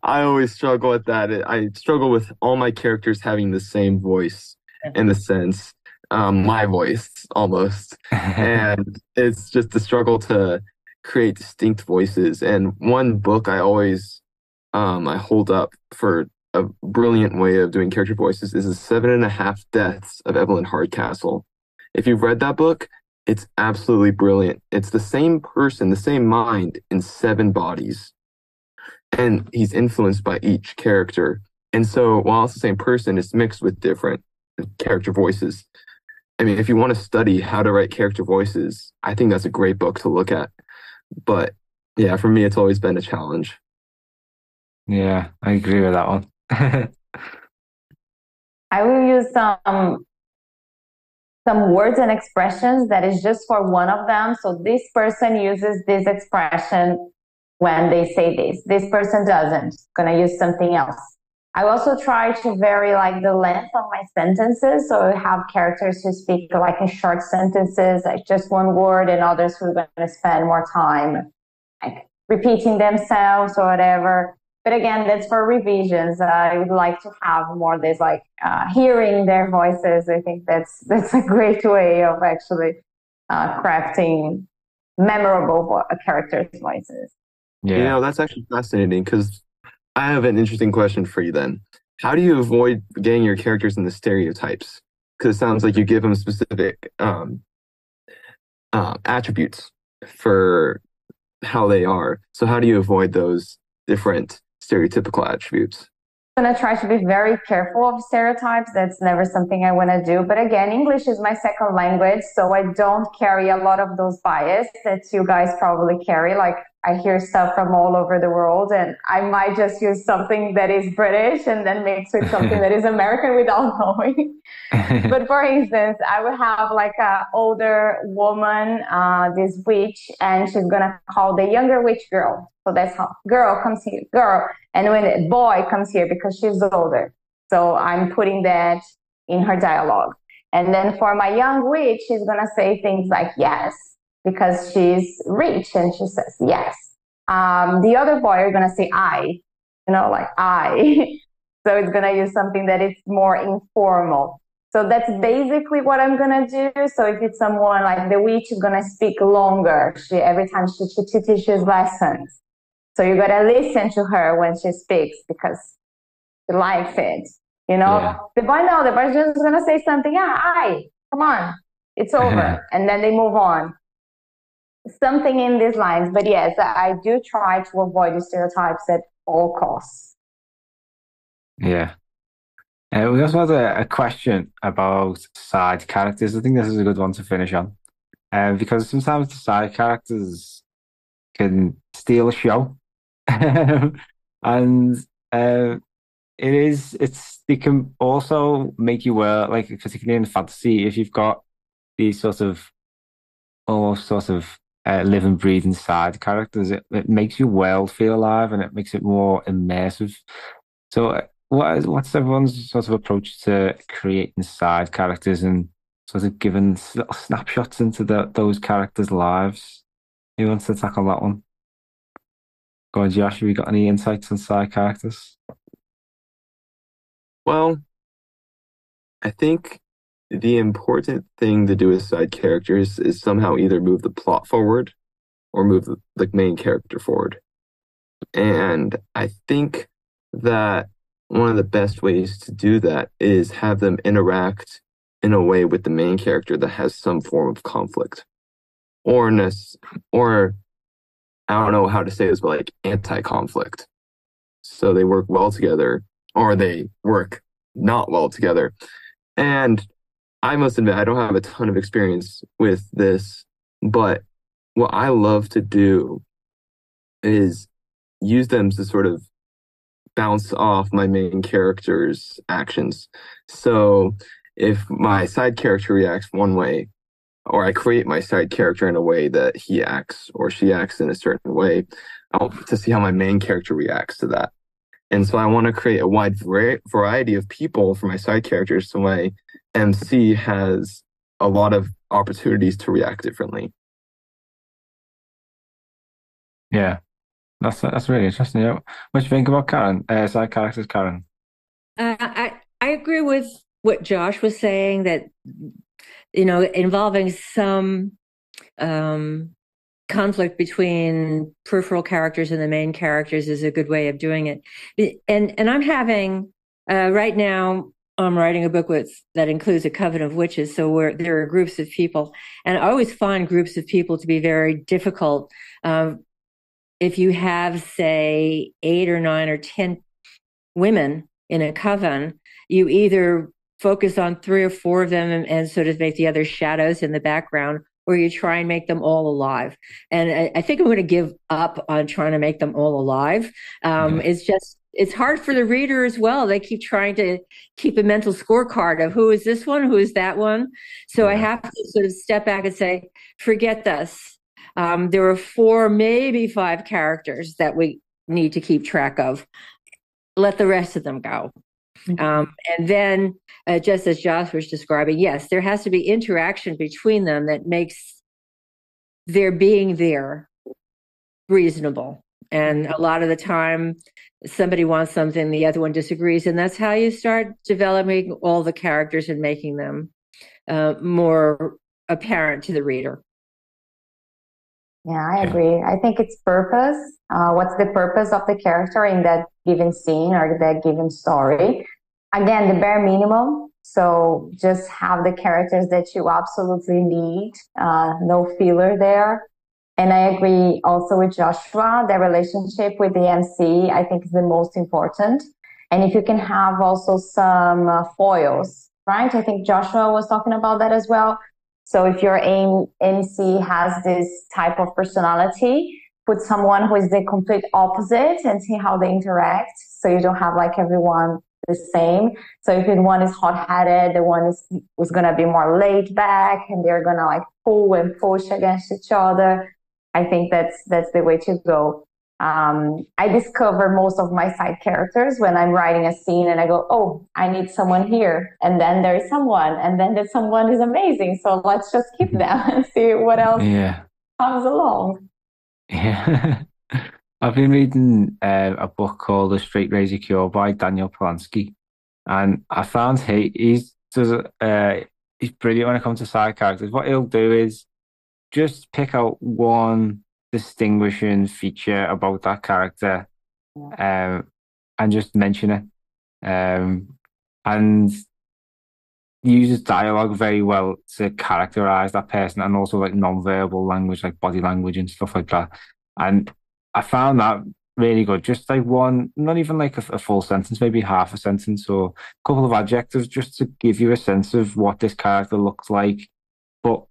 I always struggle with that. I struggle with all my characters having the same voice in the (laughs) sense, um, my voice almost, and it's just a struggle to create distinct voices. And one book I always um, I hold up for a brilliant way of doing character voices is the Seven and a Half Deaths of Evelyn Hardcastle. If you've read that book, it's absolutely brilliant. It's the same person, the same mind in seven bodies. And he's influenced by each character. And so while it's the same person, it's mixed with different character voices. I mean, if you want to study how to write character voices, I think that's a great book to look at. But yeah, for me, it's always been a challenge. Yeah, I agree with that one. (laughs) I will use some some words and expressions that is just for one of them. So this person uses this expression when they say this. This person doesn't. Gonna use something else. I also try to vary like the length of my sentences. So I have characters who speak like in short sentences, like just one word, and others who are to spend more time like repeating themselves or whatever. But again, that's for revisions. Uh, I would like to have more this like uh, hearing their voices. I think that's (laughs) that's a great way of actually uh, crafting memorable characters' voices. Yeah. You know, that's actually fascinating because I have an interesting question for you then. How do you avoid getting your characters in the stereotypes? Because it sounds like you give them specific um, uh, attributes for how they are. So how do you avoid those different stereotypical attributes? I'm going to try to be very careful of stereotypes. That's never something I want to do. But again, English is my second language, so I don't carry a lot of those bias that you guys probably carry. Like I hear stuff from all over the world, and I might just use something that is British and then mix with something that is (laughs) American without (laughs) knowing. (laughs) but for instance, I would have like an older woman, uh, this witch, and she's gonna call the younger witch girl. So that's how girl comes here, girl, and when boy comes here because she's older. So I'm putting that in her dialogue. And then for my young witch, she's gonna say things like yes because she's rich and she says yes. Um, the other boy are gonna say I, you know, like I. (laughs) so it's gonna use something that is more informal. So that's basically what I'm gonna do. So if it's someone like the witch is gonna speak longer, she every time she, she, she teaches lessons. So you gotta listen to her when she speaks because she likes it. You know, yeah. the boy no, the boy's just gonna say something. Yeah, I come on, it's over, (laughs) and then they move on something in these lines. But yes, I do try to avoid the stereotypes at all costs. Yeah. Uh, we also had a, a, question about side characters. I think this is a good one to finish on. Uh, because sometimes the side characters can steal a show. (laughs) and uh, it is, it's, they can also make you work, like, particularly in fantasy, if you've got these sort of almost sort of uh, live and breathe inside characters. It, it makes your world feel alive and it makes it more immersive. So, uh, what is, what's everyone's sort of approach to creating side characters and sort of giving little snapshots into the, those characters' lives? Who wants to tackle that one? Go on, Josh. Have you got any insights on side characters? Well, I think the important thing to do with side characters is somehow either move the plot forward or move the, main character forward. And I think that one of the best ways to do that is have them interact in a way with the main character that has some form of conflict or or I don't know how to say this, but like anti-conflict. So they work well together or they work not well together. And I must admit, I don't have a ton of experience with this, but what I love to do is use them to sort of bounce off my main character's actions. So if my side character reacts one way, or I create my side character in a way that he acts or she acts in a certain way, I want to see how my main character reacts to that. And so I want to create a wide variety of people for my side characters so my MC has a lot of opportunities to react differently. Yeah, that's that's really interesting. Yeah. What do you think about Karen? Uh, side characters, Karen. Uh, I I agree with what Josh was saying that you know involving some um, conflict between peripheral characters and the main characters is a good way of doing it. And and I'm having uh, right now I'm writing a book with that includes a coven of witches. So where there are groups of people, and I always find groups of people to be very difficult. Um, if you have, say, eight or nine or ten women in a coven, you either focus on three or four of them and, and sort of make the other shadows in the background, or you try and make them all alive. And I, I think I'm going to give up on trying to make them all alive. Um, yeah. It's just it's hard for the reader as well. They keep trying to keep a mental scorecard of who is this one, who is that one. So I have to sort of step back and say, forget this. Um, there are four, maybe five characters that we need to keep track of. Let the rest of them go. Mm-hmm. Um, and then, uh, just as Josh was describing, yes, there has to be interaction between them that makes their being there reasonable. And a lot of the time, somebody wants something, the other one disagrees. And that's how you start developing all the characters and making them uh, more apparent to the reader. Yeah, I agree. I think it's purpose. Uh, what's the purpose of the character in that given scene or that given story? Again, the bare minimum. So just have the characters that you absolutely need. Uh, no filler there. And I agree also with Joshua, the relationship with the MC, I think is the most important. And if you can have also some uh, foils, right? I think Joshua was talking about that as well. So if your aim MC has this type of personality, put someone who is the complete opposite and see how they interact. So you don't have like everyone the same. So if one is hot headed, the one is was gonna be more laid back and they're gonna like pull and push against each other. I think that's that's the way to go. Um, I discover most of my side characters when I'm writing a scene and I go, oh, I need someone here. And then there is someone, and then that someone is amazing. So let's just keep them (laughs) and see what else yeah. comes along. Yeah. (laughs) I've been reading uh, a book called The Straight Razor Cure by Daniel Polansky. And I found he he's does uh, he's brilliant when it comes to side characters. What he'll do is just pick out one distinguishing feature about that character um, and just mention it. Um, and uses dialogue very well to characterize that person and also like non-verbal language like body language and stuff like that. And i found that really good. Just like one not even like a, a, full sentence maybe half a sentence or a couple of adjectives just to give you a sense of what this character looks like. But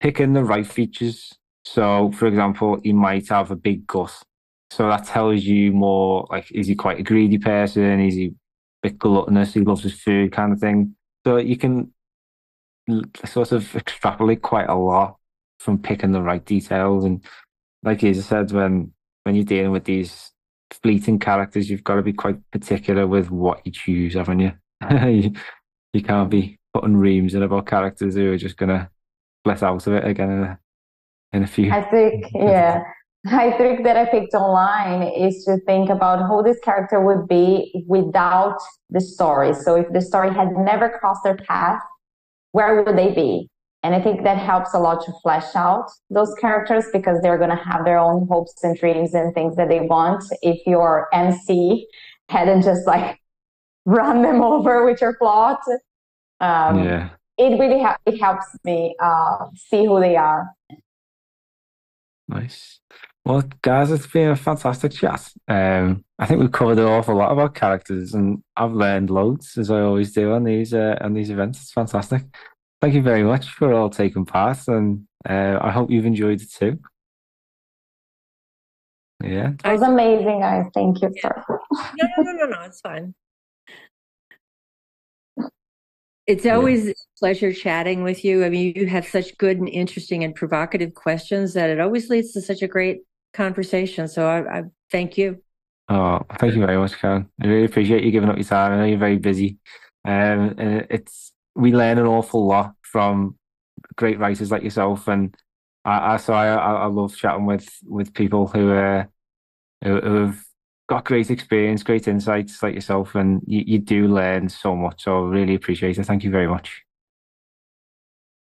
picking the right features. So, for example, he might have a big gut. So that tells you more like, is he quite a greedy person? Is he a bit gluttonous? He loves his food kind of thing. So you can sort of extrapolate quite a lot from picking the right details. And like you said, when when you're dealing with these fleeting characters, you've got to be quite particular with what you choose, haven't you? (laughs) you, you can't be putting reams in about characters who are just gonna less out of it again in a, in a few. I think, (laughs) yeah. I think that I picked online is to think about who this character would be without the story. So if the story had never crossed their path, where would they be? And I think that helps a lot to flesh out those characters because they're going to have their own hopes and dreams and things that they want. If your MC hadn't just like (laughs) run them over with your plot, um, yeah it really ha- it helps me uh, see who they are. Nice. Well, guys, it's been a fantastic chat. Um, I think we've covered an awful lot about characters, and I've learned loads as I always do on these uh, on these events. It's fantastic. Thank you very much for all taking part, and uh, I hope you've enjoyed it too. Yeah, it was amazing, guys. Thank you, sir. no, no, no, no, no. It's fine. It's always yeah. a pleasure chatting with you. I mean, you have such good and interesting and provocative questions that it always leads to such a great conversation. So I, I thank you. Oh, thank you very much, Karen. I really appreciate you giving up your time. I know you're very busy. Um, and it's we learn an awful lot from great writers like yourself, and I, I so I, I love chatting with with people who are who, who have got great experience, great insights like yourself, and you, you do learn so much. So really appreciate it. Thank you very much.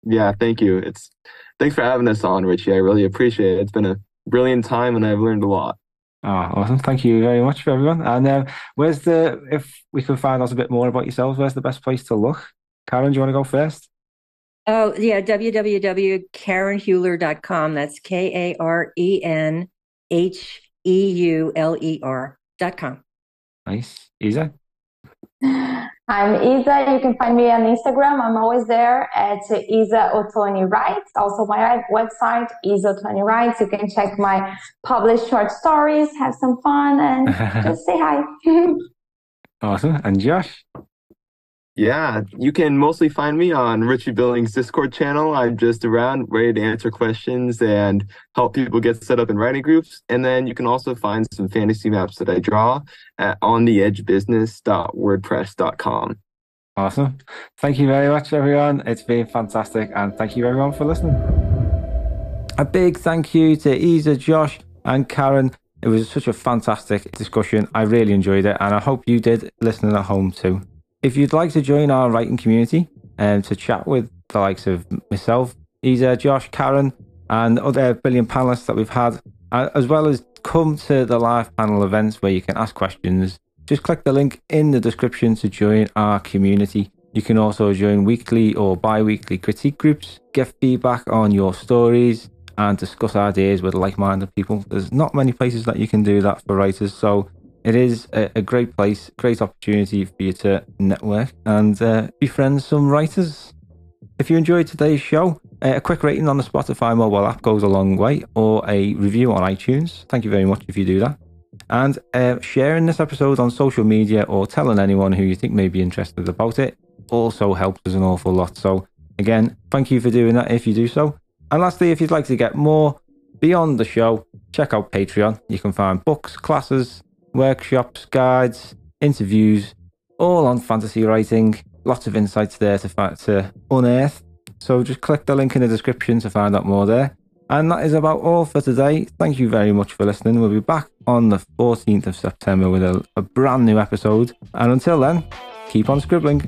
Yeah, thank you. It's thanks for having us on, Richie. I really appreciate it. It's been a brilliant time, and I've learned a lot. Oh, awesome! Thank you very much for everyone. And uh, where's the if we can find out a bit more about yourselves, where's the best place to look? Karen, do you want to go first? Oh yeah, www.karenheuler.com. That's K A R E N H E U L E R dot com. Nice. Easy. I'm Isa. You can find me on Instagram. I'm always there at Isa Ottoni Writes. Also, my website, Isa Ottoni Writes. You can check my published short stories, have some fun, and (laughs) just say hi. (laughs) awesome. And Josh? Yeah, you can mostly find me on Richie Billing's Discord channel. I'm just around ready to answer questions and help people get set up in writing groups. And then you can also find some fantasy maps that I draw at ontheedgebusiness.wordpress.com. Awesome. Thank you very much, everyone. It's been fantastic. And thank you, everyone, for listening. A big thank you to Isa, Josh, and Karen. It was such a fantastic discussion. I really enjoyed it. And I hope you did listening at home too. If you'd like to join our writing community and to chat with the likes of myself, Isa, Josh, Karen, and other brilliant panelists that we've had, uh, as well as come to the live panel events where you can ask questions, just click the link in the description to join our community. You can also join weekly or bi weekly critique groups, get feedback on your stories, and discuss ideas with like minded people. There's not many places that you can do that for writers, so it is a, a, great place, great opportunity for you to network and uh, befriend some writers. If you enjoyed today's show, uh, a quick rating on the Spotify mobile app goes a long way, or a review on iTunes. Thank you very much if you do that. And uh, sharing this episode on social media or telling anyone who you think may be interested about it also helps us an awful lot. So, again, thank you for doing that if you do so. And lastly, if you'd like to get more beyond the show, check out Patreon. You can find books, classes, workshops, guides, interviews, all on fantasy writing. Lots of insights there to, to unearth. So just click the link in the description to find out more there. And that is about all for today. Thank you very much for listening. We'll be back on the 14th of September with a, a brand new episode. And until then, keep on scribbling.